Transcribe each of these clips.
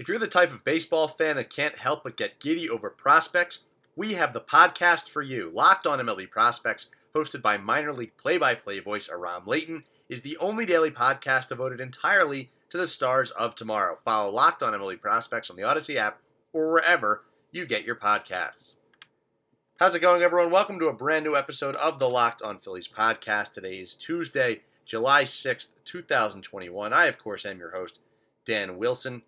If you're the type of baseball fan that can't help but get giddy over prospects, we have the podcast for you. Locked on MLB Prospects, hosted by minor league play by play voice Aram Leighton, is the only daily podcast devoted entirely to the stars of tomorrow. Follow Locked on MLB Prospects on the Odyssey app or wherever you get your podcasts. How's it going, everyone? Welcome to a brand new episode of the Locked on Phillies podcast. Today is Tuesday, July 6th, 2021. I, of course, am your host, Dan Wilson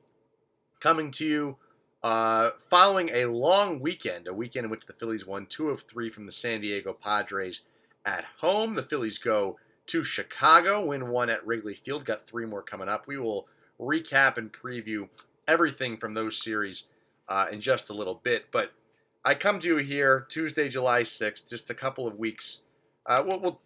coming to you uh, following a long weekend, a weekend in which the Phillies won two of three from the San Diego Padres at home. The Phillies go to Chicago, win one at Wrigley Field, got three more coming up. We will recap and preview everything from those series uh, in just a little bit. But I come to you here Tuesday, July 6th, just a couple of weeks. Uh, we'll, we'll,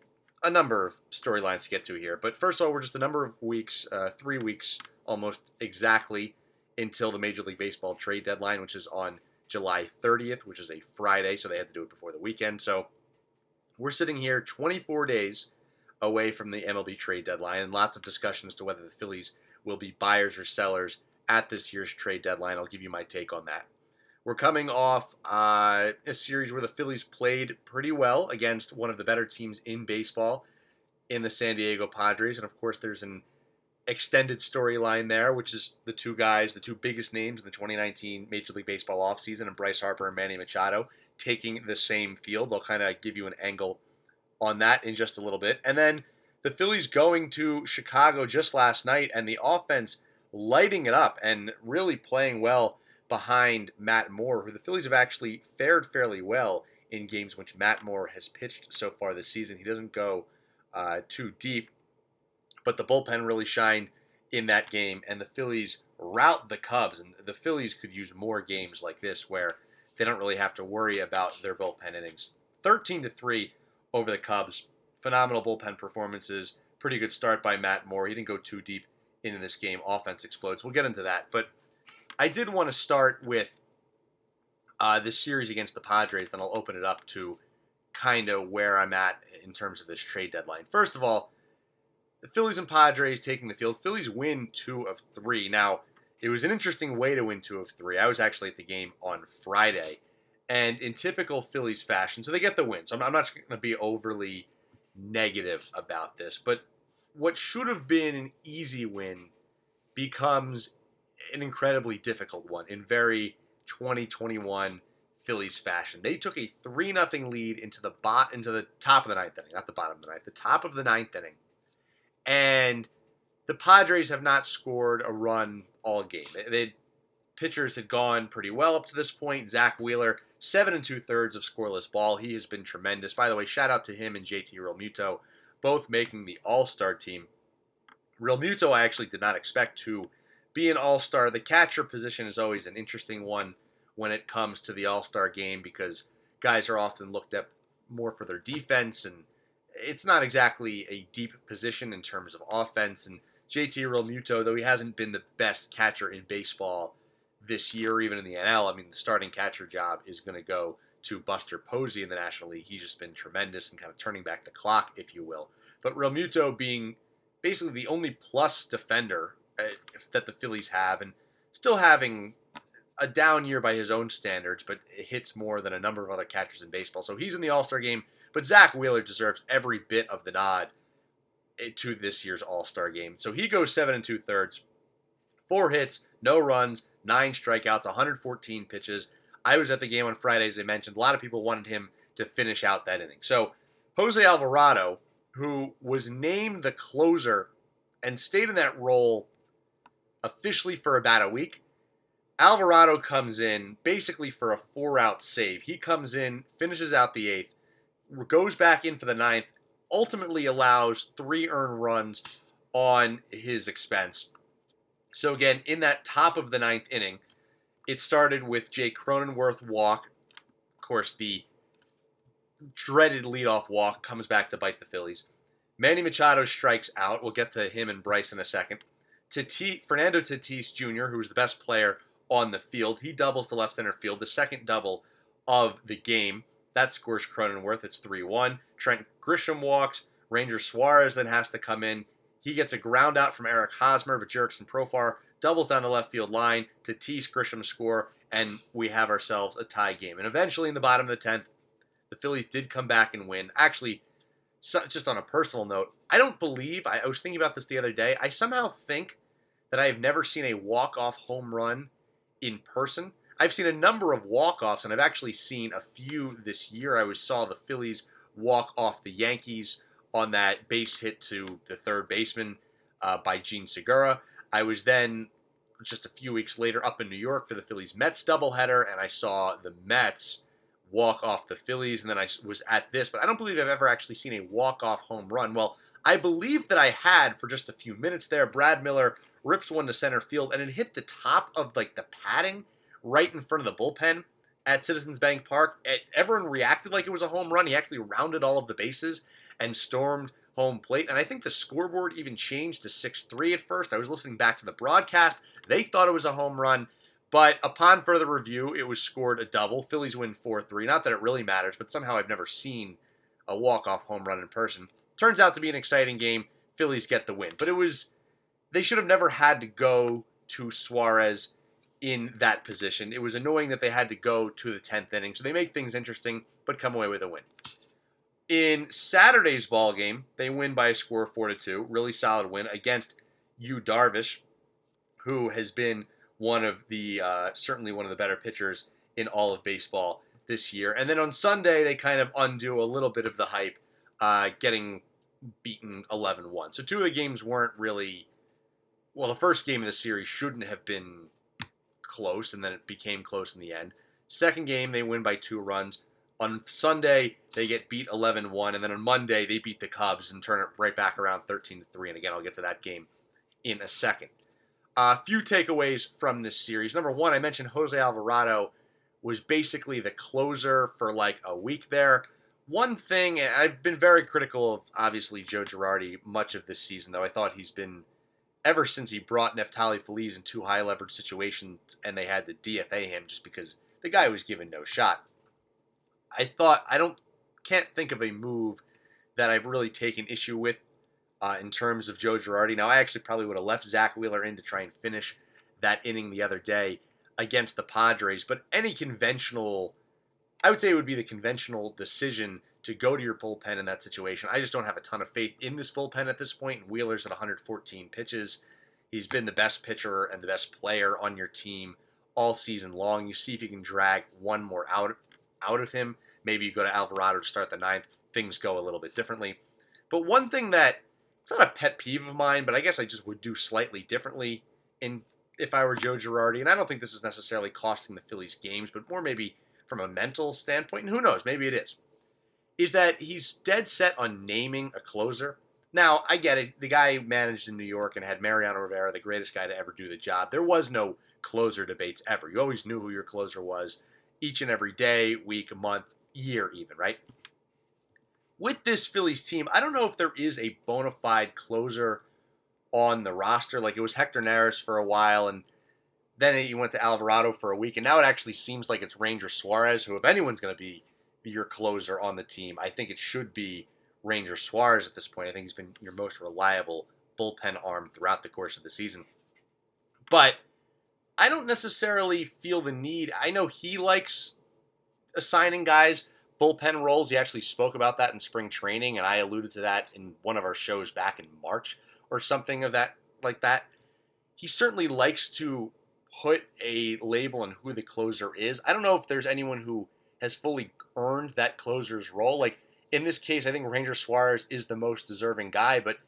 a number of storylines to get to here. But first of all, we're just a number of weeks, uh, three weeks almost exactly until the Major League Baseball trade deadline, which is on July 30th, which is a Friday, so they had to do it before the weekend. So we're sitting here 24 days away from the MLB trade deadline, and lots of discussion as to whether the Phillies will be buyers or sellers at this year's trade deadline. I'll give you my take on that. We're coming off uh, a series where the Phillies played pretty well against one of the better teams in baseball in the San Diego Padres, and of course, there's an extended storyline there, which is the two guys, the two biggest names in the 2019 Major League Baseball offseason, and Bryce Harper and Manny Machado taking the same field. They'll kind of give you an angle on that in just a little bit. And then the Phillies going to Chicago just last night, and the offense lighting it up and really playing well behind Matt Moore, who the Phillies have actually fared fairly well in games which Matt Moore has pitched so far this season. He doesn't go uh, too deep but the bullpen really shined in that game, and the Phillies rout the Cubs. And the Phillies could use more games like this where they don't really have to worry about their bullpen innings. 13 to 3 over the Cubs. Phenomenal bullpen performances. Pretty good start by Matt Moore. He didn't go too deep into this game. Offense explodes. We'll get into that. But I did want to start with uh, this series against the Padres, then I'll open it up to kind of where I'm at in terms of this trade deadline. First of all, the Phillies and Padres taking the field. Phillies win two of three. Now, it was an interesting way to win two of three. I was actually at the game on Friday, and in typical Phillies fashion, so they get the win. So I'm, not going to be overly negative about this, but what should have been an easy win becomes an incredibly difficult one in very 2021 Phillies fashion. They took a three nothing lead into the bot into the top of the ninth inning, not the bottom of the ninth, the top of the ninth inning and the Padres have not scored a run all game. They pitchers had gone pretty well up to this point. Zack Wheeler, seven and two thirds of scoreless ball. He has been tremendous. By the way, shout out to him and JT Realmuto, both making the All Star team. Realmuto, I actually did not expect to be an All Star. The catcher position is always an interesting one when it comes to the All Star game because guys are often looked at more for their defense and it's not exactly a deep position in terms of offense. And JT Realmuto, though he hasn't been the best catcher in baseball this year, even in the NL, I mean, the starting catcher job is going to go to Buster Posey in the National League. He's just been tremendous and kind of turning back the clock, if you will. But Realmuto being basically the only plus defender uh, that the Phillies have, and still having a down year by his own standards, but it hits more than a number of other catchers in baseball. So he's in the All Star game but Zack Wheeler deserves every bit of the nod eh, to this year's All Star game. So he goes seven and two thirds, four hits, no runs, nine strikeouts, 114 pitches. I was at the game on Friday, as I mentioned. A lot of people wanted him to finish out that inning. So Jose Alvarado, who was named the closer and stayed in that role officially for about a week. Alvarado comes in basically for a four out save. He comes in, finishes out the eighth, goes back in for the ninth, ultimately allows three earned runs on his expense. So again, in that top of the ninth inning, it started with Jake Cronenworth walk. Of course, the dreaded leadoff walk comes back to bite the Phillies. Manny Machado strikes out. We'll get to him and Bryce in a second. Tatis, Fernando Tatis Jr., who's the best player on the field, he doubles to left center field, the second double of the game. That scores Cronenworth. It's 3 1. Trent Grisham walks. Ranger Suarez then has to come in. He gets a ground out from Eric Hosmer, but Jurickson Profar doubles down the left field line to tease Grisham's score, and we have ourselves a tie game. And eventually, in the bottom of the tenth, the Phillies did come back and win. Actually, so, just on a personal note, I don't believe I, I was thinking about this the other day. I somehow think that I have never seen a walk-off home run in person. I've seen a number of walk-offs, and I've actually seen a few this year. I was saw the Phillies walk off the Yankees on that base hit to the third baseman uh, by Jean Segura. I was then just a few weeks later up in New York for the Phillies Mets doubleheader, and I saw the Mets walk off the Phillies, and then I was at this, but I don't believe I've ever actually seen a walk off home run. Well, I believe that I had for just a few minutes there. Brad Miller rips one to center field, and it hit the top of like the padding right in front of the bullpen at Citizens Bank Park. Everyone reacted like it was a home run. He actually rounded all of the bases and stormed home plate. And I think the scoreboard even changed to 6 3 at first. I was listening back to the broadcast. They thought it was a home run. But upon further review, it was scored a double. Phillies win 4 3. Not that it really matters, but somehow I've never seen a walk off home run in person. Turns out to be an exciting game. Phillies get the win. But it was, they should have never had to go to Suarez in that position. It was annoying that they had to go to the 10th inning. So they make things interesting, but come away with a win. In Saturday's ball game, they win by a score of 4 to 2. Really solid win against Yu Darvish, who has been one of the uh, certainly one of the better pitchers in all of baseball this year. And then on Sunday, they kind of undo a little bit of the hype, uh, getting beaten 11 1. So two of the games weren't really. Well, the first game of the series shouldn't have been close, and then it became close in the end. Second game, they win by two runs. On Sunday, they get beat 11 1, and then on Monday, they beat the Cubs and turn it right back around 13 3. And again, I'll get to that game in a second. A uh, few takeaways from this series. Number one, I mentioned Jose Alvarado was basically the closer for like a week there. One thing, I've been very critical of obviously Joe Girardi much of this season, though I thought he's been ever since he brought Neftali Feliz in two high leverage situations and they had to DFA him just because the guy was given no shot. I thought I don't can't think of a move that I've really taken issue with uh, in terms of Joe Girardi. Now I actually probably would have left Zack Wheeler in to try and finish that inning the other day against the Padres, but any conventional I would say it would be the conventional decision to go to your bullpen in that situation. I just don't have a ton of faith in this bullpen at this point. Wheeler's at 114 pitches. He's been the best pitcher and the best player on your team all season long. You see if you can drag one more out out of him. Maybe you go to Alvarado to start the ninth. Things go a little bit differently. But one thing that it's not a pet peeve of mine, but I guess I just would do slightly differently in if I were Joe Girardi, and I don't think this is necessarily costing the Phillies games, but more maybe from a mental standpoint, and who knows, maybe it is is that he's dead set on naming a closer. Now, I get it. The guy managed in New York and had Mariano Rivera, the greatest guy to ever do the job. There was no closer debates ever. You always knew who your closer was each and every day, week, month, year, even, right? With this Phillies team, I don't know if there is a bona fide closer on the roster. Like it was Hector Neris for a while, and then you went to Alvarado for a week, and now it actually seems like it's Ranger Suarez, who, if anyone's going to be your closer on the team. I think it should be Ranger Suarez at this point. I think he's been your most reliable bullpen arm throughout the course of the season. But I don't necessarily feel the need. I know he likes assigning guys bullpen roles. He actually spoke about that in spring training, and I alluded to that in one of our shows back in March or something of that like that. He certainly likes to put a label on who the closer is. I don't know if there's anyone who has fully earned that closer's role. Like in this case, I think Ranger Suarez is the most deserving guy, but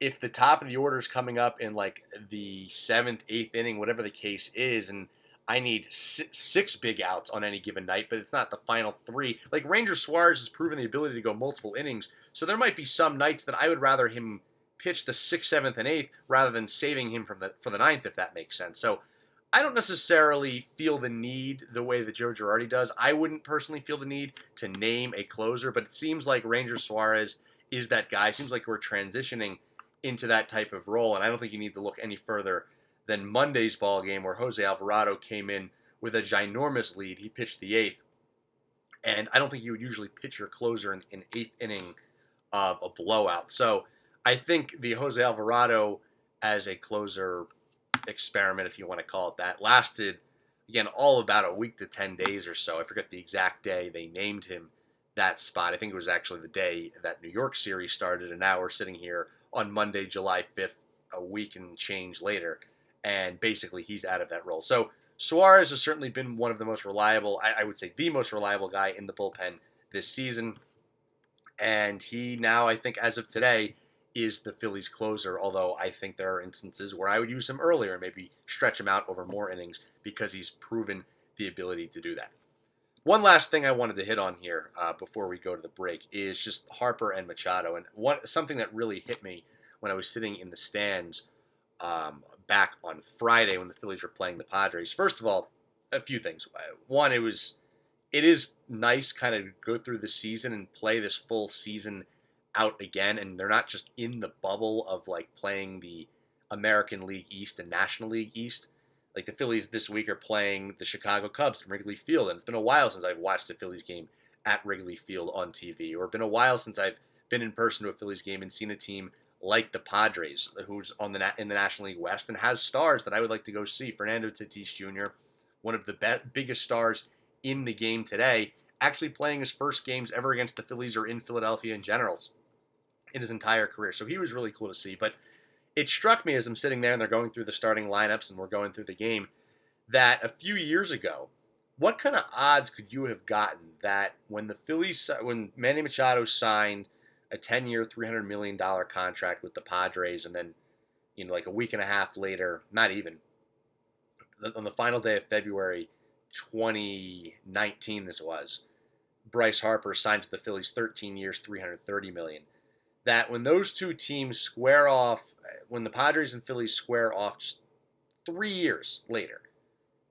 if the top of the order is coming up in like the seventh, eighth inning, whatever the case is, and I need six big outs on any given night, but it's not the final three. Like Ranger Suarez has proven the ability to go multiple innings, so there might be some nights that I would rather him pitch the sixth, seventh, and eighth rather than saving him from the for the ninth, if that makes sense. So I don't necessarily feel the need the way that Joe Girardi does. I wouldn't personally feel the need to name a closer, but it seems like Ranger Suarez is that guy. It seems like we're transitioning into that type of role, and I don't think you need to look any further than Monday's ball game where Jose Alvarado came in with a ginormous lead. He pitched the eighth, and I don't think you would usually pitch your closer in an eighth inning of a blowout. So I think the Jose Alvarado as a closer experiment, if you want to call it that, lasted again all about a week to 10 days or so. I forget the exact day they named him that spot. I think it was actually the day that New York series started, and now we're sitting here on Monday, July 5th, a week and change later, and basically he's out of that role. So Suarez has certainly been one of the most reliable, I, I would say the most reliable guy in the bullpen this season. And he now, I think, as of today, is the Phillies closer, although I think there are instances where I would use him earlier, and maybe stretch him out over more innings because he's proven the ability to do that. One last thing I wanted to hit on here uh, before we go to the break is just Harper and Machado, and one something that really hit me when I was sitting in the stands um, back on Friday when the Phillies were playing the Padres. First of all, a few things. One, it was it is nice kind of go through the season and play this full season out again, and they're not just in the bubble of like playing the American League East and National League East. Like the Phillies this week are playing the Chicago Cubs in Wrigley Field, and it's been a while since I've watched a Phillies game at Wrigley Field on TV, or been a while since I've been in person to a Phillies game and seen a team like the Padres, who's on the in the National League West and has stars that I would like to go see. Fernando Tatis Jr., one of the be- biggest stars in the game today, actually playing his first games ever against the Phillies or in Philadelphia in generals in his entire career. So he was really cool to see. But it struck me as I'm sitting there and they're going through the starting lineups and we're going through the game that a few years ago, what kind of odds could you have gotten that when the Phillies, when Manny Machado signed a 10 year, $300 million contract with the Padres, and then, you know, like a week and a half later, not even, on the final day of February 2019, this was, Bryce Harper signed to the Phillies 13 years, 330 million. That when those two teams square off, when the Padres and Phillies square off just three years later,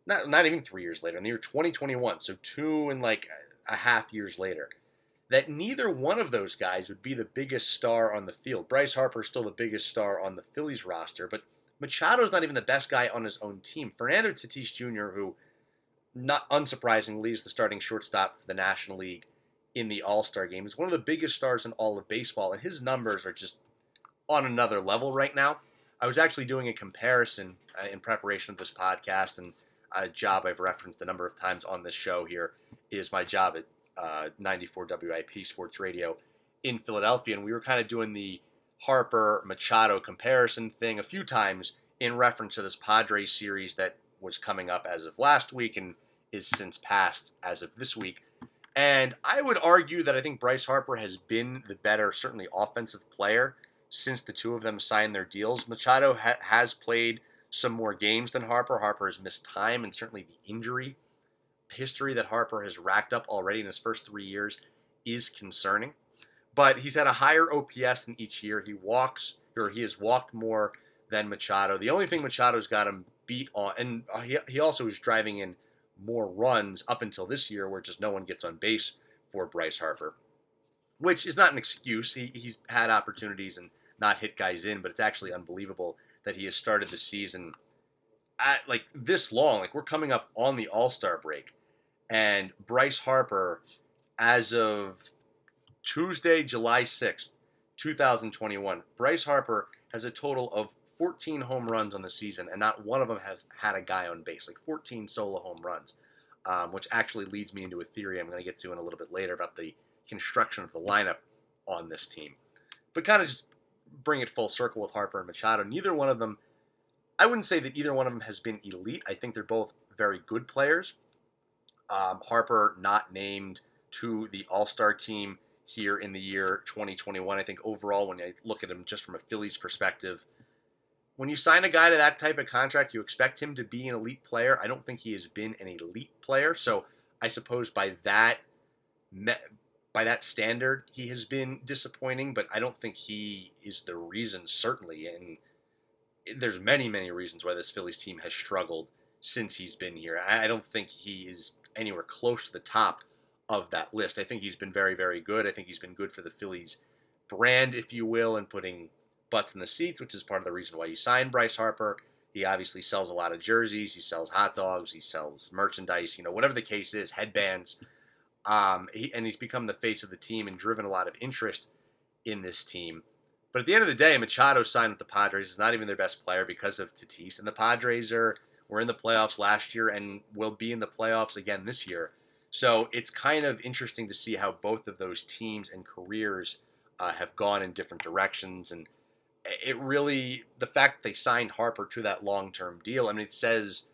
not not even three years later, in the year 2021, so two and like a half years later, that neither one of those guys would be the biggest star on the field. Bryce Harper is still the biggest star on the Phillies roster, but Machado's not even the best guy on his own team. Fernando Tatis Jr., who, not unsurprisingly, is the starting shortstop for the National League in the All Star game, is one of the biggest stars in all of baseball, and his numbers are just on another level right now. I was actually doing a comparison uh, in preparation of this podcast, and a job I've referenced a number of times on this show here is my job at uh, 94 WIP Sports Radio in Philadelphia, and we were kind of doing the Harper Machado comparison thing a few times in reference to this Padres series that was coming up as of last week and is since passed as of this week. And I would argue that I think Bryce Harper has been the better, certainly offensive player since the two of them signed their deals. Machado ha- has played some more games than Harper. Harper has missed time, and certainly the injury history that Harper has racked up already in his first three years is concerning. But he's had a higher OPS than each year. He walks, or he has walked more than Machado. The only thing Machado's got him beat on, and he, he also is driving in more runs up until this year, where just no one gets on base for Bryce Harper, which is not an excuse. He, he's had opportunities and not hit guys in, but it's actually unbelievable that he has started the season at like this long. Like we're coming up on the All Star break, and Bryce Harper, as of Tuesday, July 6th, 2021, Bryce Harper has a total of 14 home runs on the season, and not one of them has had a guy on base, like 14 solo home runs, um, which actually leads me into a theory I'm going to get to in a little bit later about the construction of the lineup on this team. But kind of just bring it full circle with Harper and Machado. Neither one of them, I wouldn't say that either one of them has been elite. I think they're both very good players. Um, Harper not named to the All Star team here in the year 2021. I think overall, when I look at him just from a Phillies perspective, when you sign a guy to that type of contract, you expect him to be an elite player. I don't think he has been an elite player. So I suppose by that by that standard, he has been disappointing. But I don't think he is the reason. Certainly, and there's many many reasons why this Phillies team has struggled since he's been here. I don't think he is anywhere close to the top of that list. I think he's been very, very good. I think he's been good for the Phillies brand, if you will, and putting butts in the seats, which is part of the reason why you signed Bryce Harper. He obviously sells a lot of jerseys. He sells hot dogs. He sells merchandise. You know, whatever the case is, headbands. Um, he, and he's become the face of the team and driven a lot of interest in this team. But at the end of the day, Machado signed with the Padres is not even their best player because of Tatis, and the Padres are were in the playoffs last year and will be in the playoffs again this year. So it's kind of interesting to see how both of those teams and careers uh, have gone in different directions, and it really the fact that they signed Harper to that long term deal. I mean, it says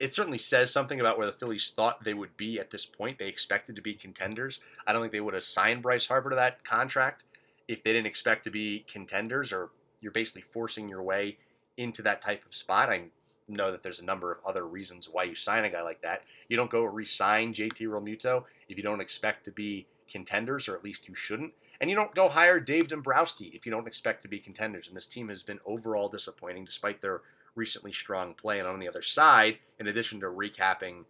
it certainly says something about where the Phillies thought they would be at this point. They expected to be contenders. I don't think they would have signed Bryce Harper to that contract if they didn't expect to be contenders, or you're basically forcing your way into that type of spot. I know that there's a number of other reasons why you sign a guy like that. You don't go re-sign JT Realmuto if you don't expect to be contenders, or at least you shouldn't. And you don't go hire Dave Dombrowski if you don't expect to be contenders. And this team has been overall disappointing despite their recently strong play. And on the other side, in addition to recapping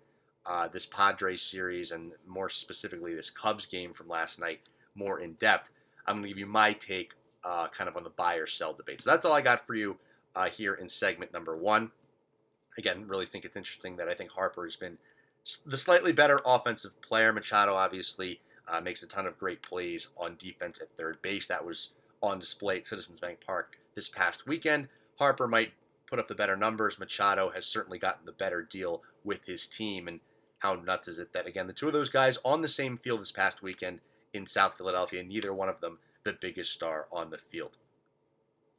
uh, this Padres series and more specifically this Cubs game from last night more in depth, I'm going to give you my take uh, kind of on the buy or sell debate. So that's all I got for you uh, here in segment number one. Again, really think it's interesting that I think Harper has been the slightly better offensive player. Machado obviously uh, makes a ton of great plays on defense at third base. That was on display at Citizens Bank Park this past weekend. Harper might put up the better numbers. Machado has certainly gotten the better deal with his team. And how nuts is it that, again, the two of those guys on the same field this past weekend in South Philadelphia, neither one of them the biggest star on the field.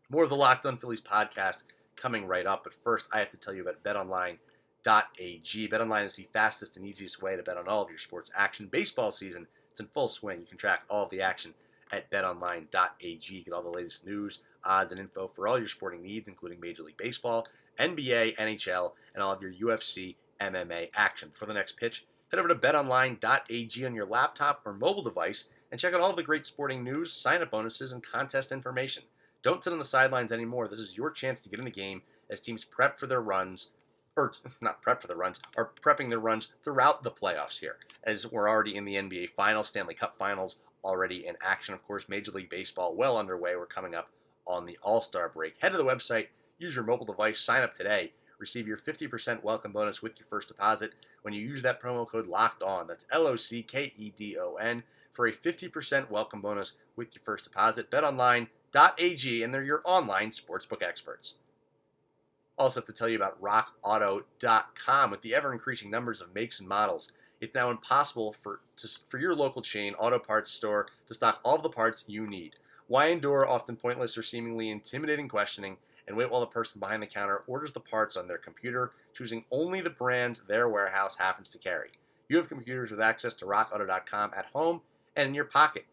More of the Locked On Phillies podcast coming right up. But first, I have to tell you about BetOnline.ag. BetOnline is the fastest and easiest way to bet on all of your sports action. Baseball season it's in full swing. You can track all of the action at betonline.ag. Get all the latest news, odds, and info for all your sporting needs, including Major League Baseball, NBA, NHL, and all of your UFC, MMA action. For the next pitch, head over to betonline.ag on your laptop or mobile device and check out all the great sporting news, sign up bonuses, and contest information. Don't sit on the sidelines anymore. This is your chance to get in the game as teams prep for their runs or not prep for the runs, are prepping their runs throughout the playoffs here, as we're already in the NBA Finals, Stanley Cup Finals already in action. Of course, Major League Baseball well underway. We're coming up on the All Star break. Head to the website, use your mobile device, sign up today. Receive your 50% welcome bonus with your first deposit when you use that promo code LOCKED ON. That's L O C K E D O N for a 50% welcome bonus with your first deposit. BetOnline.ag, and they're your online sportsbook experts. Also, have to tell you about RockAuto.com. With the ever increasing numbers of makes and models, it's now impossible for to, for your local chain auto parts store to stock all of the parts you need. Why endure often pointless or seemingly intimidating questioning and wait while the person behind the counter orders the parts on their computer, choosing only the brands their warehouse happens to carry? You have computers with access to RockAuto.com at home and in your pocket.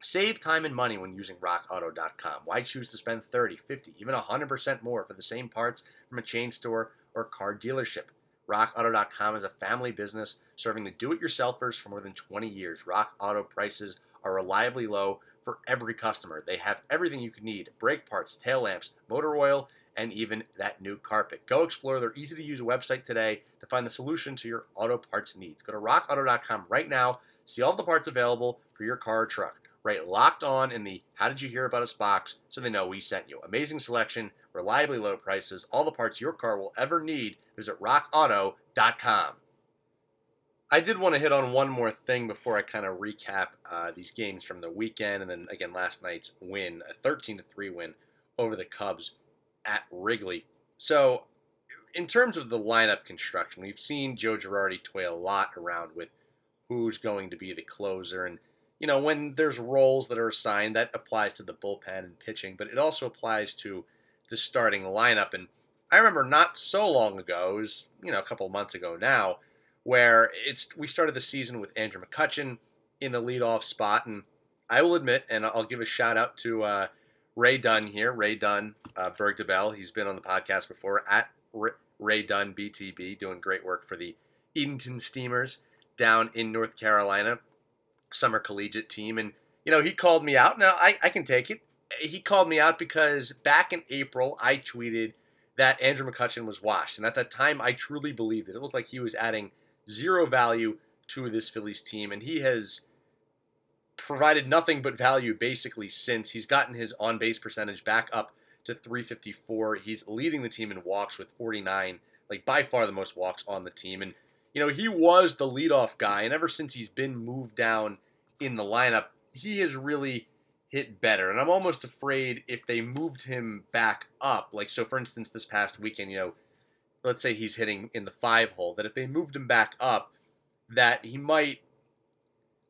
Save time and money when using rockauto.com. Why choose to spend 30, 50, even 100% more for the same parts from a chain store or car dealership? RockAuto.com is a family business serving the do it yourselfers for more than 20 years. Rock Auto prices are reliably low for every customer. They have everything you can need brake parts, tail lamps, motor oil, and even that new carpet. Go explore their easy to use website today to find the solution to your auto parts needs. Go to rockauto.com right now, see all the parts available for your car or truck right locked on in the how did you hear about us box so they know we sent you. Amazing selection, reliably low prices, all the parts your car will ever need. Visit rockauto.com. I did want to hit on one more thing before I kind of recap uh, these games from the weekend and then again last night's win, a 13 to 3 win over the Cubs at Wrigley. So, in terms of the lineup construction, we've seen Joe Girardi toy a lot around with who's going to be the closer and you know, when there's roles that are assigned, that applies to the bullpen and pitching, but it also applies to the starting lineup. And I remember not so long ago, it was, you know, a couple months ago now, where it's we started the season with Andrew McCutchen in the leadoff spot. And I will admit, and I'll give a shout out to uh, Ray Dunn here, Ray Dunn, uh, Berg DeBell. He's been on the podcast before at Ray Dunn BTB, doing great work for the Edenton Steamers down in North Carolina summer collegiate team. And, you know, he called me out. Now, I, I can take it. He called me out because back in April, I tweeted that Andrew McCutchen was washed. And at that time, I truly believed it. It looked like he was adding zero value to this Phillies team. And he has provided nothing but value basically since. He's gotten his on base percentage back up to 354. He's leading the team in walks with 49, like by far the most walks on the team. And you know, he was the leadoff guy, and ever since he's been moved down in the lineup, he has really hit better. And I'm almost afraid if they moved him back up, like so for instance this past weekend, you know, let's say he's hitting in the 5 hole, that if they moved him back up that he might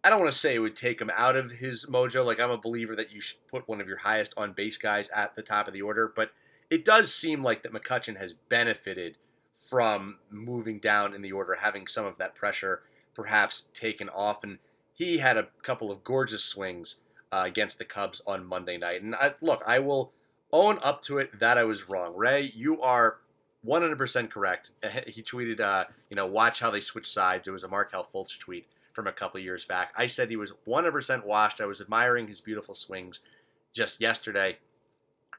I don't want to say it would take him out of his mojo. Like I'm a believer that you should put one of your highest on base guys at the top of the order, but it does seem like that McCutchen has benefited from moving down in the order, having some of that pressure perhaps taken off. And he had a couple of gorgeous swings uh, against the Cubs on Monday night. And I, look, I will own up to it that I was wrong. Ray, you are 100% correct. He tweeted, uh, you know, watch how they switch sides. It was a Markelle Fultz tweet from a couple years back. I said he was 100% washed. I was admiring his beautiful swings just yesterday.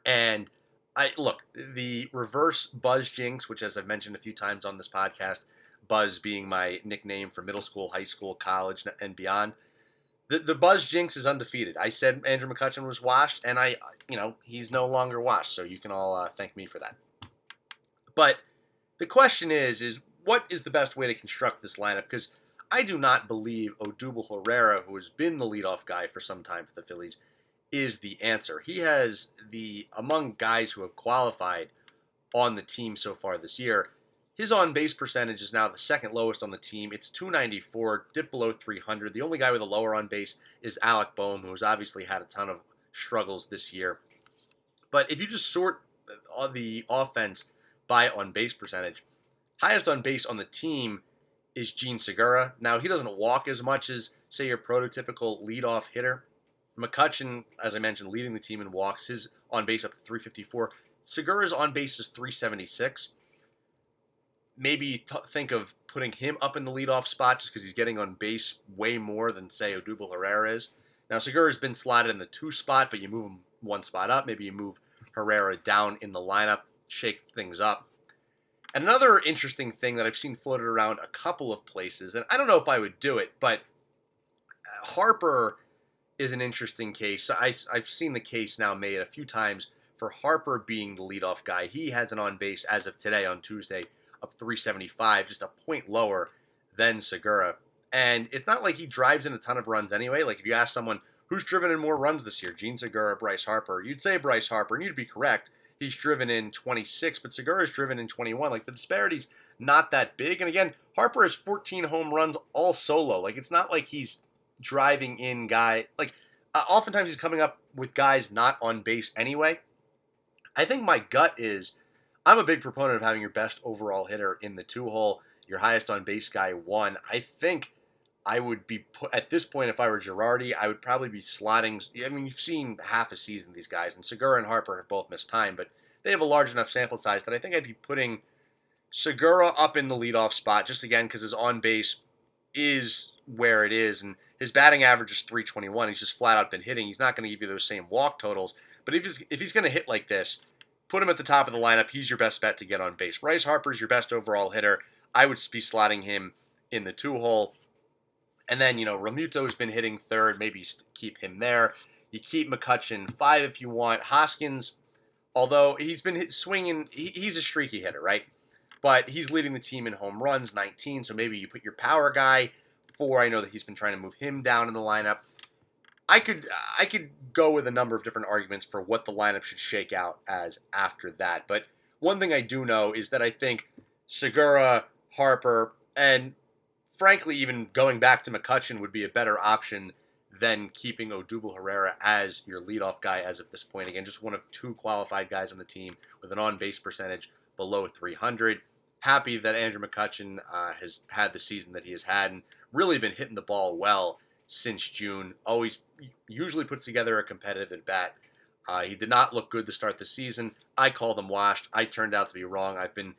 And I look, the reverse Buzz Jinx, which as I've mentioned a few times on this podcast, Buzz being my nickname for middle school, high school, college, and beyond. The, the Buzz Jinx is undefeated. I said Andrew McCutchen was washed, and I, you know, he's no longer washed. So you can all uh, thank me for that. But the question is, is what is the best way to construct this lineup? Because I do not believe Odubel Herrera, who has been the leadoff guy for some time for the Phillies, is the answer. He has the among guys who have qualified on the team so far this year. His on base percentage is now the second lowest on the team. It's 294, dipped below 300. The only guy with a lower on base is Alec Bohm, who's obviously had a ton of struggles this year. But if you just sort the offense by on base percentage, highest on base on the team is Jean Segura. Now, he doesn't walk as much as, say, your prototypical leadoff hitter. McCutchen, as I mentioned, leading the team in walks, his on base up to 354. Segura's on base is 376. Maybe t- think of putting him up in the leadoff spot just because he's getting on base way more than, say, Odubel Herrera is. Now, Segura's been slotted in the two spot, but you move him one spot up. Maybe you move Herrera down in the lineup, shake things up. And Another interesting thing that I've seen floated around a couple of places, and I don't know if I would do it, but uh, Harper is an interesting case. I, I've seen the case now made a few times for Harper being the leadoff guy. He has an on base as of today on Tuesday of 375, just a point lower than Segura. And it's not like he drives in a ton of runs anyway. Like if you ask someone who's driven in more runs this year, Jean Segura, Bryce Harper, you'd say Bryce Harper, and you'd be correct he's driven in 26, but Segura's driven in 21. Like the disparity's not that big. And again, Harper has 14 home runs all solo. Like it's not like he's driving in guy. Like uh, oftentimes he's coming up with guys not on base anyway. I think my gut is I'm a big proponent of having your best overall hitter in the two hole, your highest on base guy one. I think I would be put at this point if I were Girardi, I would probably be slotting. I mean, you've seen half a season these guys, and Segura and Harper have both missed time, but they have a large enough sample size that I think I'd be putting Segura up in the leadoff spot just again because his on base is where it is, and his batting average is 321. He's just flat out been hitting. He's not going to give you those same walk totals, but if he's if he's going to hit like this, put him at the top of the lineup. He's your best bet to get on base. Bryce Harper's your best overall hitter. I would be slotting him in the two hole. And then, you know, Realmuto's been hitting third. Maybe keep him there. You keep McCutchen five if you want. Hoskins, although he's been hit, swinging, he, he's a streaky hitter, right? But he's leading the team in home runs, 19. So maybe you put your power guy I know that he's been trying to move him down in the lineup. I could I could go with a number of different arguments for what the lineup should shake out as after that. But one thing I do know is that I think Segura, Harper, and frankly, even going back to McCutchen would be a better option than keeping Odubel Herrera as your leadoff guy as of this point. Again, just one of two qualified guys on the team with an on base percentage below 300. Happy that Andrew McCutchen uh, has had the season that he has had and really been hitting the ball well since June. Always, usually puts together a competitive at bat. Uh, he did not look good to start the season. I called him washed. I turned out to be wrong. I've been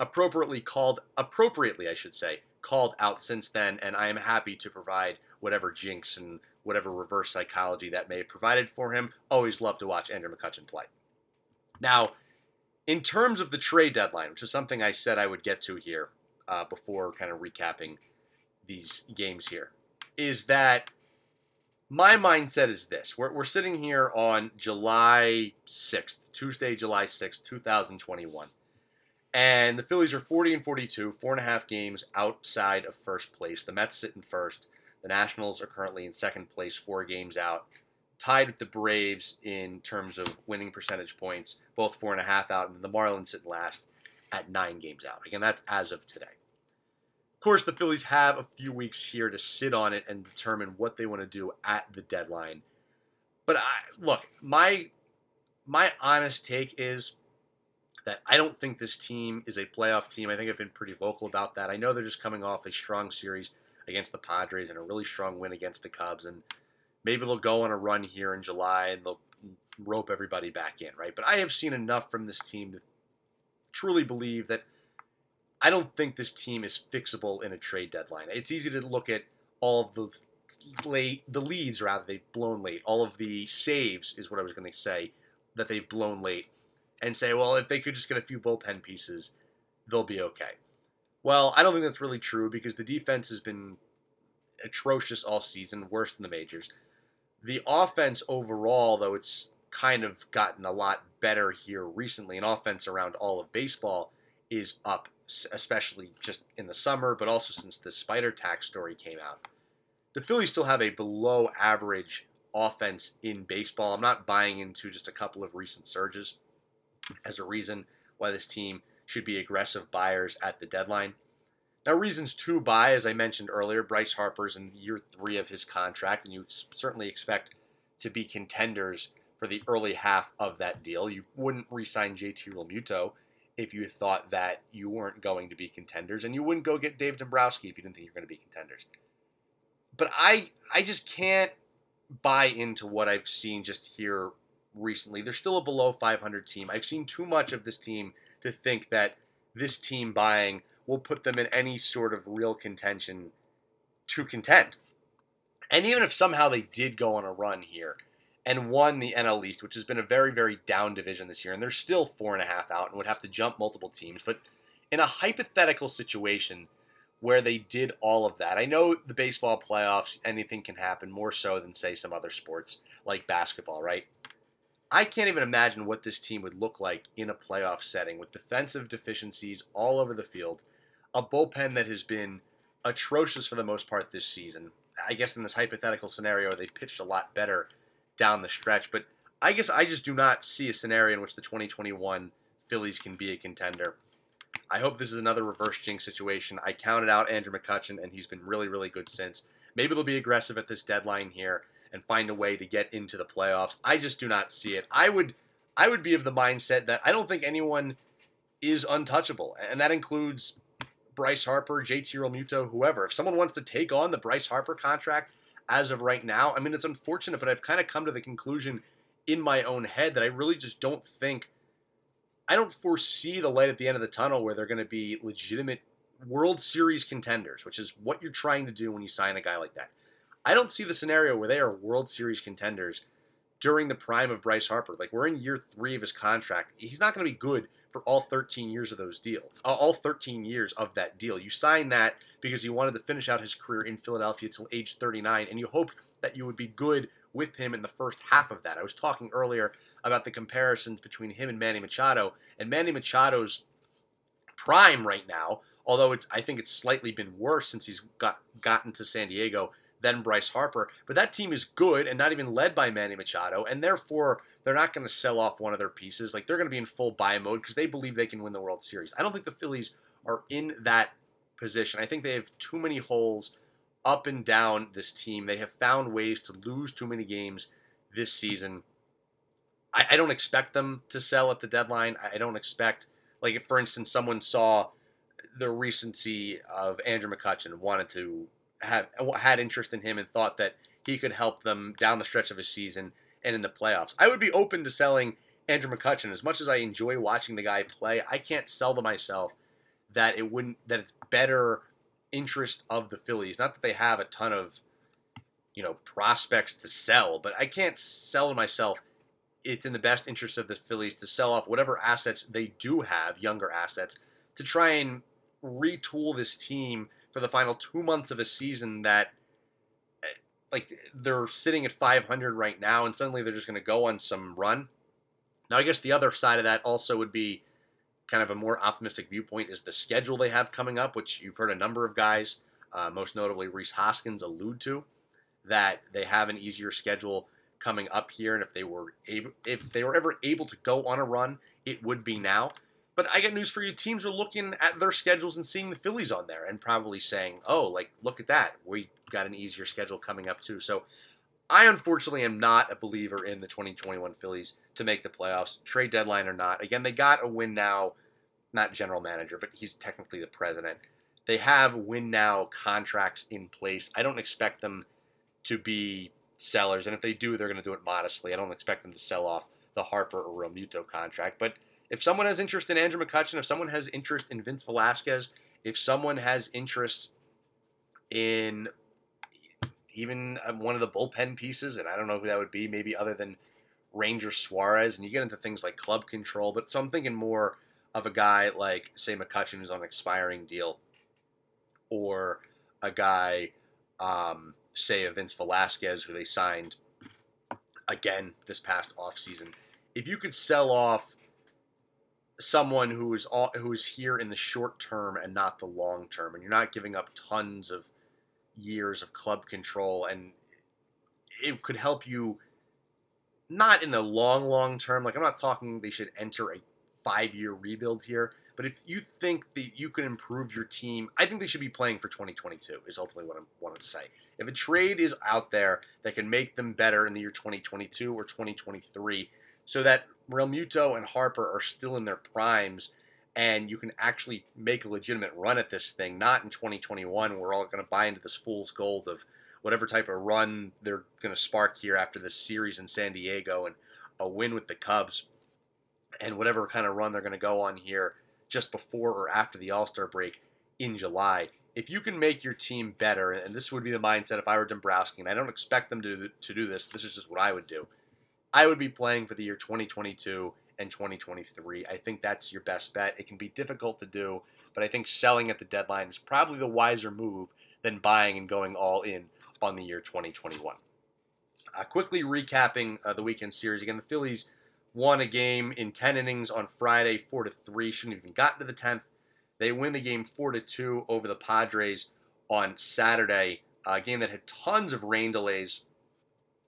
appropriately called, appropriately, I should say, called out since then, and I am happy to provide whatever jinx and whatever reverse psychology that may have provided for him. Always love to watch Andrew McCutchen play. Now, in terms of the trade deadline, which is something I said I would get to here uh, before kind of recapping these games here, is that my mindset is this. We're, we're sitting here on July 6th, Tuesday, July 6th, 2021. And the Phillies are 40 and 42, four and a half games outside of first place. The Mets sit in first. The Nationals are currently in second place, four games out. tied with the Braves in terms of winning percentage points, both four and a half out, and the Marlins sitting last at nine games out. Again, that's as of today. Course, the Phillies have a few weeks here to sit on it and determine what they want to do at the deadline. But I, look, my my honest take is that I don't think this team is a playoff team. I think I've been pretty vocal about that. I know they're just coming off a strong series against the Padres and a really strong win against the Cubs, and maybe they'll go on a run here in July and they'll rope everybody back in, right? But I have seen enough from this team to truly believe that I don't think this team is fixable in a trade deadline. It's easy to look at all of the late the leads rather they've blown late, all of the saves is what I was going to say that they've blown late and say, well, if they could just get a few bullpen pieces, they'll be okay. Well, I don't think that's really true because the defense has been atrocious all season, worse than the majors. The offense overall, though, it's kind of gotten a lot better here recently. And offense around all of baseball is up, especially just in the summer, but also since the spider tax story came out. The Phillies still have a below average offense in baseball. I'm not buying into just a couple of recent surges as a reason why this team should be aggressive buyers at the deadline. Now, reasons to buy, as I mentioned earlier, Bryce Harper's in year three of his contract, and you certainly expect to be contenders for the early half of that deal. You wouldn't re sign JT Realmuto if you thought that you weren't going to be contenders, and you wouldn't go get Dave Dombrowski if you didn't think you're going to be contenders. But I, I just can't buy into what I've seen just here recently. They're still a below 500 team. I've seen too much of this team to think that this team buying will put them in any sort of real contention to contend. And even if somehow they did go on a run here and won the NL East, which has been a very, very down division this year, and they're still four and a half out and would have to jump multiple teams, but in a hypothetical situation where they did all of that, I know the baseball playoffs, anything can happen more so than, say, some other sports like basketball, right? I can't even imagine what this team would look like in a playoff setting with defensive deficiencies all over the field, a bullpen that has been atrocious for the most part this season. I guess in this hypothetical scenario, they pitched a lot better down the stretch, but I guess I just do not see a scenario in which the 2021 Phillies can be a contender. I hope this is another reverse jinx situation. I counted out Andrew McCutchen, and he's been really, really good since. Maybe they'll be aggressive at this deadline here and find a way to get into the playoffs. I just do not see it. I would I would be of the mindset that I don't think anyone is untouchable, and that includes Bryce Harper, JT Realmuto, whoever. If someone wants to take on the Bryce Harper contract as of right now, I mean it's unfortunate, but I've kind of come to the conclusion in my own head that I really just don't think I don't foresee the light at the end of the tunnel where they're going to be legitimate World Series contenders, which is what you're trying to do when you sign a guy like that. I don't see the scenario where they are World Series contenders during the prime of Bryce Harper. Like we're in year three of his contract. He's not going to be good for all 13 years of those deals. All 13 years of that deal. You signed that because you wanted to finish out his career in Philadelphia till age 39, and you hoped that you would be good with him in the first half of that. I was talking earlier about the comparisons between him and Manny Machado, and Manny Machado's prime right now, although it's I think it's slightly been worse since he's got gotten to San Diego than Bryce Harper. But that team is good and not even led by Manny Machado, and therefore they're not going to sell off one of their pieces. Like they're going to be in full buy mode because they believe they can win the World Series. I don't think the Phillies are in that position. I think they have too many holes up and down this team. They have found ways to lose too many games this season. I, I don't expect them to sell at the deadline. I don't expect, like, if, for instance, someone saw the recency of Andrew McCutchen and wanted to have had interest in him and thought that he could help them down the stretch of a season and in the playoffs. I would be open to selling Andrew McCutchen as much as I enjoy watching the guy play. I can't sell to myself that it wouldn't that it's better interest of the Phillies. Not that they have a ton of you know prospects to sell, but I can't sell to myself it's in the best interest of the Phillies to sell off whatever assets they do have, younger assets, to try and retool this team for the final two months of a season that like they're sitting at 500 right now and suddenly they're just going to go on some run now i guess the other side of that also would be kind of a more optimistic viewpoint is the schedule they have coming up which you've heard a number of guys uh, most notably Rhys Hoskins allude to that they have an easier schedule coming up here, and if they were able, if they were ever able to go on a run, it would be now. But I got news for you. Teams are looking at their schedules and seeing the Phillies on there and probably saying, oh, like, look at that. We got an easier schedule coming up, too. So I unfortunately am not a believer in the 2021 Phillies to make the playoffs, trade deadline or not. Again, they got a win now, not general manager, but he's technically the president. They have win now contracts in place. I don't expect them to be sellers, and if they do, they're going to do it modestly. I don't expect them to sell off the Harper or Realmuto contract, but if someone has interest in Andrew McCutchen, if someone has interest in Vince Velasquez, if someone has interest in even um, one of the bullpen pieces, and I don't know who that would be, maybe other than Ranger Suarez, and you get into things like club control, but so I'm thinking more of a guy like, say, McCutchen, who's on an expiring deal, or a guy, um, say, a Vince Velasquez, who they signed again this past offseason. If you could sell off someone who is all, who is here in the short term and not the long term, and you're not giving up tons of years of club control, and it could help you not in the long, long term. Like I'm not talking they should enter a five year rebuild here, but if you think that you can improve your team, I think they should be playing for 2022. Is ultimately what I wanted to say. If a trade is out there that can make them better in the year 2022 or 2023, so that Realmuto and Harper are still in their primes and you can actually make a legitimate run at this thing, not in 2021. We're all going to buy into this fool's gold of whatever type of run they're going to spark here after this series in San Diego and a win with the Cubs and whatever kind of run they're going to go on here just before or after the All Star break in July. If you can make your team better, and this would be the mindset if I were Dombrowski, and I don't expect them to, to do this, this is just what I would do. I would be playing for the year 2022 and 2023. I think that's your best bet. It can be difficult to do, but I think selling at the deadline is probably the wiser move than buying and going all in on the year 2021. Uh, quickly recapping uh, the weekend series again, the Phillies won a game in 10 innings on Friday, four to three. Shouldn't even gotten to the 10th. They win the game four to two over the Padres on Saturday. A game that had tons of rain delays.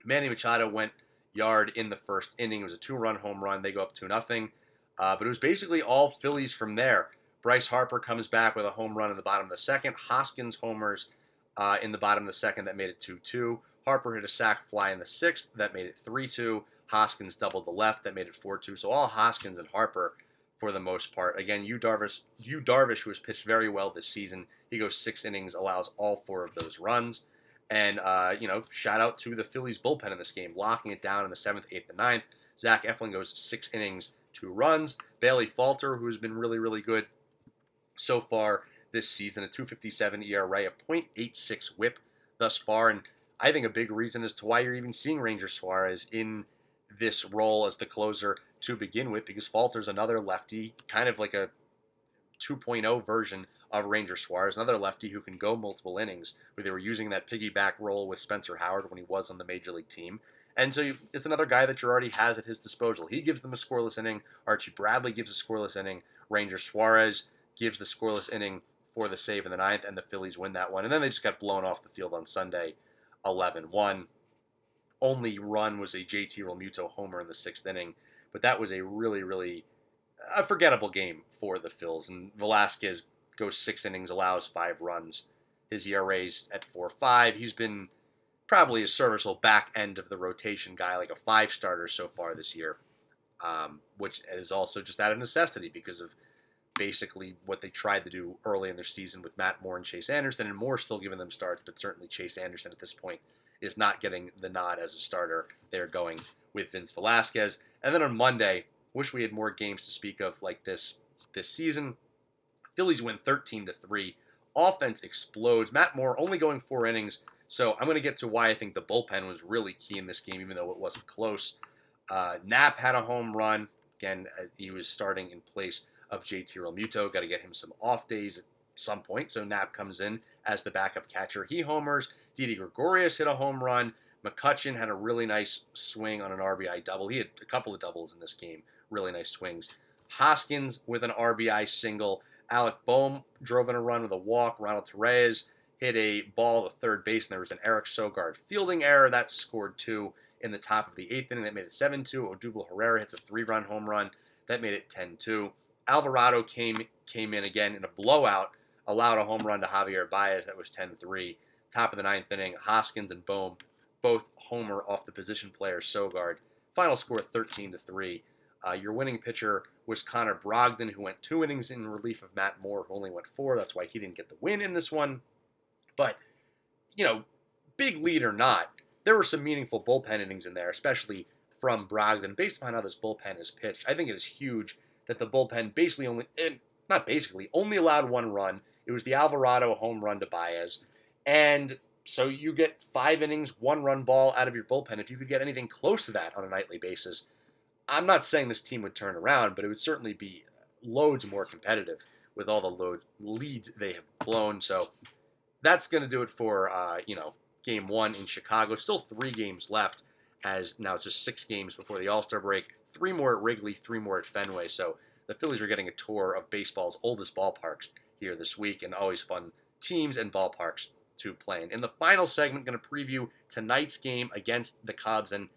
Manny Machado went yard in the first inning. It was a two-run home run. They go up two nothing, uh, but it was basically all Phillies from there. Bryce Harper comes back with a home run in the bottom of the second. Hoskins homers uh, in the bottom of the second that made it 2-2. Harper hit a sac fly in the sixth that made it 3-2. Hoskins doubled the left that made it 4-2. So all Hoskins and Harper for the most part. Again, Yu Darvish, Yu Darvish, who has pitched very well this season, he goes six innings, allows all four of those runs. And, uh, you know, shout out to the Phillies bullpen in this game, locking it down in the seventh, eighth, and ninth. Zach Eflin goes six innings, two runs. Bailey Falter, who's been really, really good so far this season, a 257 ERA, a .86 whip thus far. And I think a big reason as to why you're even seeing Ranger Suarez in this role as the closer to begin with, because Falter's another lefty, kind of like a 2.0 version of Ranger Suarez, another lefty who can go multiple innings, where they were using that piggyback role with Spencer Howard when he was on the major league team. And so it's another guy that already has at his disposal. He gives them a scoreless inning. Archie Bradley gives a scoreless inning. Ranger Suarez gives the scoreless inning for the save in the ninth, and the Phillies win that one. And then they just got blown off the field on Sunday, 11-1. Only run was a JT Realmuto homer in the sixth inning, but that was a really, really a forgettable game for the Phils. And Velasquez goes six innings, allows five runs. His ERA's at four five. He's been probably a serviceable back end of the rotation guy, like a five starter so far this year, um, which is also just out of necessity because of basically what they tried to do early in their season with Matt Moore and Chase Anderson, and Moore still giving them starts, but certainly Chase Anderson at this point is not getting the nod as a starter. They're going with Vince Velasquez, and then on Monday, wish we had more games to speak of like this this season. Phillies win 13 to 3. Offense explodes. Matt Moore only going four innings. So I'm going to get to why I think the bullpen was really key in this game, even though it wasn't close. Uh, Knapp had a home run. Again, uh, he was starting in place of JT Realmuto. Got to get him some off days at some point. So Knapp comes in as the backup catcher. He homers. Didi Gregorius hit a home run. McCutchen had a really nice swing on an RBI double. He had a couple of doubles in this game. Really nice swings. Hoskins with an RBI single. Alec Bohm drove in a run with a walk. Ronald Torreyes hit a ball to third base, and there was an Eric Sogard fielding error that scored two. in the top of the eighth inning that made it 7 2. Odubel Herrera hits a three run home run that made it 10 2. Alvarado came came in again in a blowout, allowed a home run to Javier Baez that was 10 3. Top of the ninth inning, Hoskins and Bohm both homer off the position player Sogard. Final score 13 to 3. Uh, your winning pitcher was Connor Brogdon, who went two innings in relief of Matt Moore, who only went four. That's why he didn't get the win in this one. But, you know, big lead or not, there were some meaningful bullpen innings in there, especially from Brogdon. Based upon how this bullpen is pitched, I think it is huge that the bullpen basically only, eh, not basically, only allowed one run. It was the Alvarado home run to Baez. And so you get five innings, one run ball out of your bullpen. If you could get anything close to that on a nightly basis, I'm not saying this team would turn around, but it would certainly be loads more competitive with all the load leads they have blown. So that's going to do it for uh, you know game one in Chicago. Still three games left, as now it's just six games before the All Star break. Three more at Wrigley, three more at Fenway. So the Phillies are getting a tour of baseball's oldest ballparks here this week, and always fun teams and ballparks to play in. In the final segment, going to preview tonight's game against the Cubs and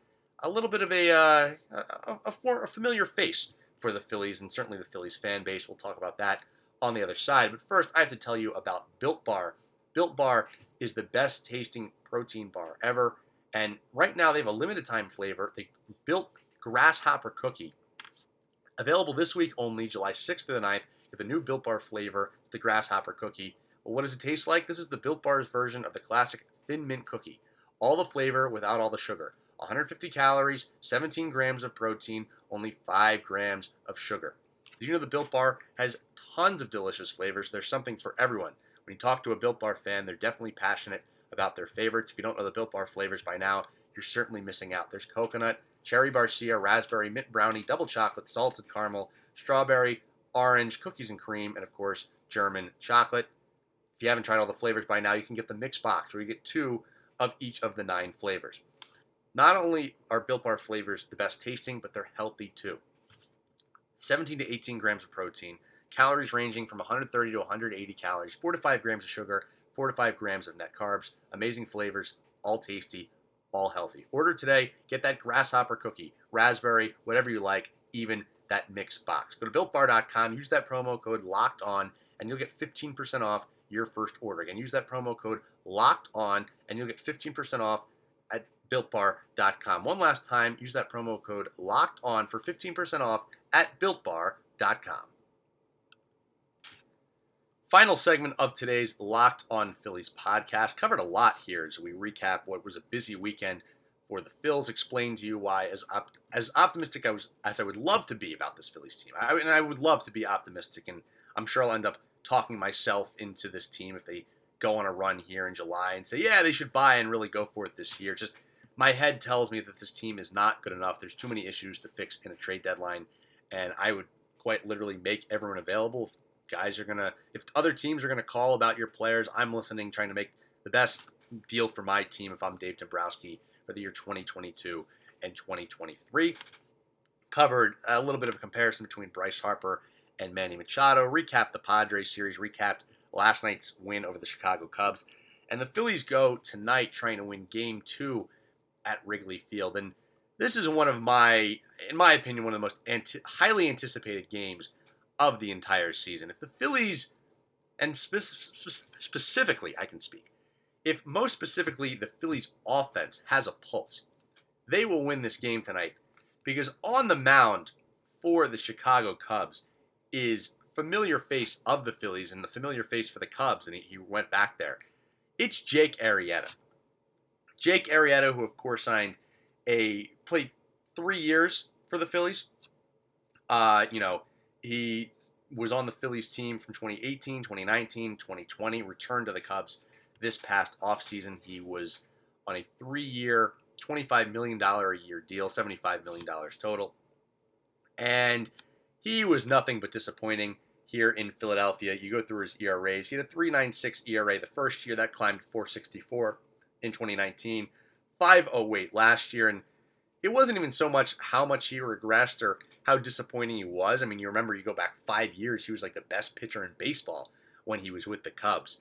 a little bit of a, uh, a, a, for, a familiar face for the Phillies and certainly the Phillies fan base. We'll talk about that on the other side. But first, I have to tell you about Built Bar. Built Bar is the best tasting protein bar ever. And right now, they have a limited time flavor. the built Grasshopper Cookie. Available this week only, July 6th to the 9th, Get the new Built Bar flavor, the Grasshopper Cookie. Well, what does it taste like? This is the Built Bar's version of the classic Thin Mint Cookie. All the flavor without all the sugar. 150 calories, 17 grams of protein, only 5 grams of sugar. Did you know the Built Bar has tons of delicious flavors? There's something for everyone. When you talk to a Built Bar fan, they're definitely passionate about their favorites. If you don't know the Built Bar flavors by now, you're certainly missing out. There's coconut, cherry barcia, raspberry, mint brownie, double chocolate, salted caramel, strawberry, orange, cookies and cream, and of course, German chocolate. If you haven't tried all the flavors by now, you can get the mix box where you get two of each of the nine flavors. Not only are Built Bar flavors the best tasting, but they're healthy too. 17 to 18 grams of protein, calories ranging from 130 to 180 calories, 4 to 5 grams of sugar, 4 to 5 grams of net carbs, amazing flavors, all tasty, all healthy. Order today, get that grasshopper cookie, raspberry, whatever you like, even that mix box. Go to builtbar.com, use that promo code locked on, and you'll get 15% off your first order. Again, use that promo code locked on, and you'll get 15% off builtbar.com. One last time, use that promo code locked on for 15% off at builtbar.com. Final segment of today's Locked On Phillies podcast. Covered a lot here as we recap what was a busy weekend for the Phils. Explain to you why, as op- as optimistic I was, as I would love to be about this Phillies team, I, and I would love to be optimistic, and I'm sure I'll end up talking myself into this team if they go on a run here in July and say, yeah, they should buy and really go for it this year. Just my head tells me that this team is not good enough. There's too many issues to fix in a trade deadline, and I would quite literally make everyone available. If guys are gonna, if other teams are gonna call about your players, I'm listening, trying to make the best deal for my team. If I'm Dave Dombrowski for the year 2022 and 2023, covered a little bit of a comparison between Bryce Harper and Manny Machado. Recap the Padres series. Recapped last night's win over the Chicago Cubs. And the Phillies go tonight trying to win game two at Wrigley Field. And this is one of my, in my opinion, one of the most anti- highly anticipated games of the entire season. If the Phillies, and spe- specifically, I can speak, if most specifically the Phillies offense has a pulse, they will win this game tonight because on the mound for the Chicago Cubs is familiar face of the Phillies and the familiar face for the Cubs, and he, he went back there. It's Jake Arrieta. Jake Arrieta, who of course signed a played three years for the Phillies. Uh, you know, he was on the Phillies team from 2018, 2019, 2020, returned to the Cubs this past offseason. He was on a three year, $25 million a year deal, $75 million total. And he was nothing but disappointing here in Philadelphia. You go through his ERAs. He had a 3.96 ERA the first year, that climbed 464 in 2019, 508 last year, and it wasn't even so much how much he regressed or how disappointing he was. I mean, you remember you go back five years, he was like the best pitcher in baseball when he was with the Cubs.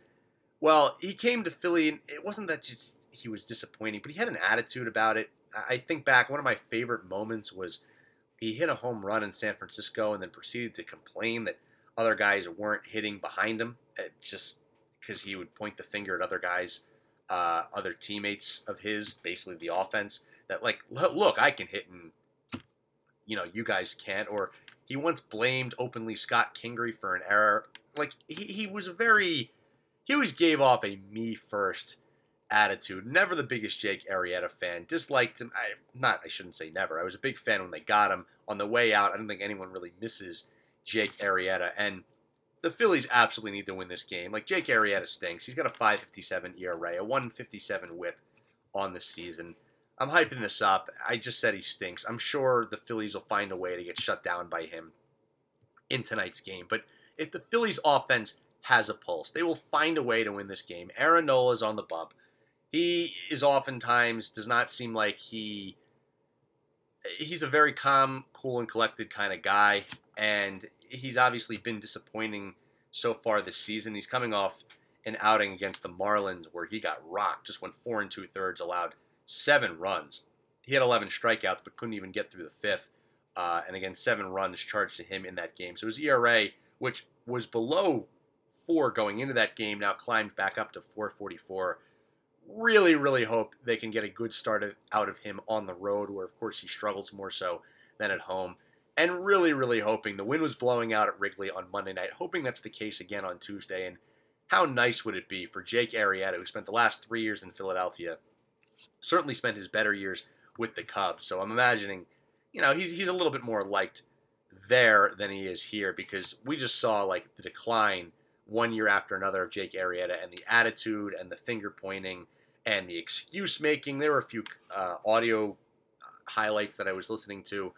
Well, he came to Philly, and it wasn't that just he was disappointing, but he had an attitude about it. I think back, one of my favorite moments was he hit a home run in San Francisco and then proceeded to complain that other guys weren't hitting behind him, uh, just because he would point the finger at other guys, uh, other teammates of his, basically the offense. That like, look, I can hit and you know you guys can't. Or he once blamed openly Scott Kingery for an error. Like he, he was very, he always gave off a me first attitude. Never the biggest Jake Arrieta fan. Disliked him. I not. I shouldn't say never. I was a big fan when they got him on the way out. I don't think anyone really misses Jake Arrieta. And the Phillies absolutely need to win this game. Like Jake Arrieta stinks. He's got a 5.57 ERA, a 1.57 WHIP on the season. I'm hyping this up. I just said he stinks. I'm sure the Phillies will find a way to get shut down by him in tonight's game. But if the Phillies offense has a pulse, they will find a way to win this game. Aaron Nola is on the bump. He is oftentimes does not seem like he he's a very calm, cool, and collected kind of guy, and he's obviously been disappointing so far this season. He's coming off an outing against the Marlins where he got rocked, just went four and two thirds, allowed seven runs. He had 11 strikeouts, but couldn't even get through the fifth. Uh, and again, seven runs charged to him in that game. So his ERA, which was below four going into that game, now climbed back up to 444 really, really hope they can get a good start out of him on the road, where, of course, he struggles more so than at home. And really, really hoping the wind was blowing out at Wrigley on Monday night, hoping that's the case again on Tuesday. And how nice would it be for Jake Arrieta, who spent the last three years in Philadelphia, certainly spent his better years with the Cubs. So I'm imagining, you know, he's, he's a little bit more liked there than he is here because we just saw like the decline one year after another of Jake Arrieta and the attitude and the finger pointing and the excuse making. There were a few uh, audio highlights that I was listening to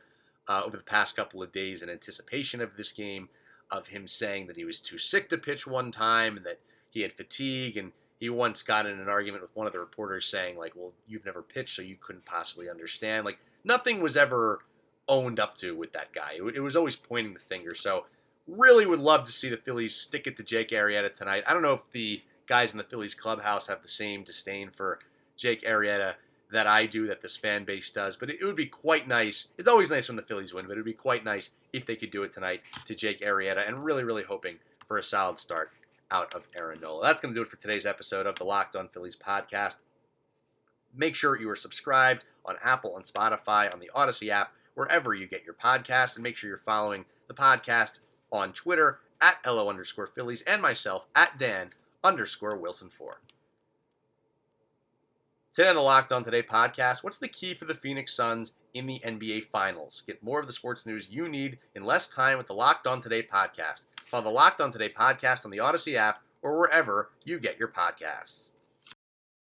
uh, over the past couple of days in anticipation of this game of him saying that he was too sick to pitch one time and that he had fatigue. And he once got in an argument with one of the reporters saying like well you've never pitched so you couldn't possibly understand. Like nothing was ever owned up to with that guy. It, it was always pointing the finger. So really would love to see the phillies stick it to jake arrieta tonight. I don't know if the guys in the Phillies clubhouse have the same disdain for Jake Arrieta that I do, that this fan base does. But it, would be quite nice. It's always nice when the Phillies win, but it would be quite nice if they could do it tonight to Jake Arrieta, and really, really hoping for a solid start out of Aaron Nola. That's going to do it for today's episode of the Locked On Phillies podcast. Make sure you are subscribed on Apple and Spotify, on the Odyssey app, wherever you get your podcast, and make sure you're following the podcast on Twitter at LO underscore Phillies and myself at Dan underscore Wilson 4. Today on the Locked On Today podcast, what's the key for the Phoenix Suns in the NBA Finals? Get more of the sports news you need in less time with the Locked On Today podcast. Follow the Locked On Today podcast on the Odyssey app or wherever you get your podcasts.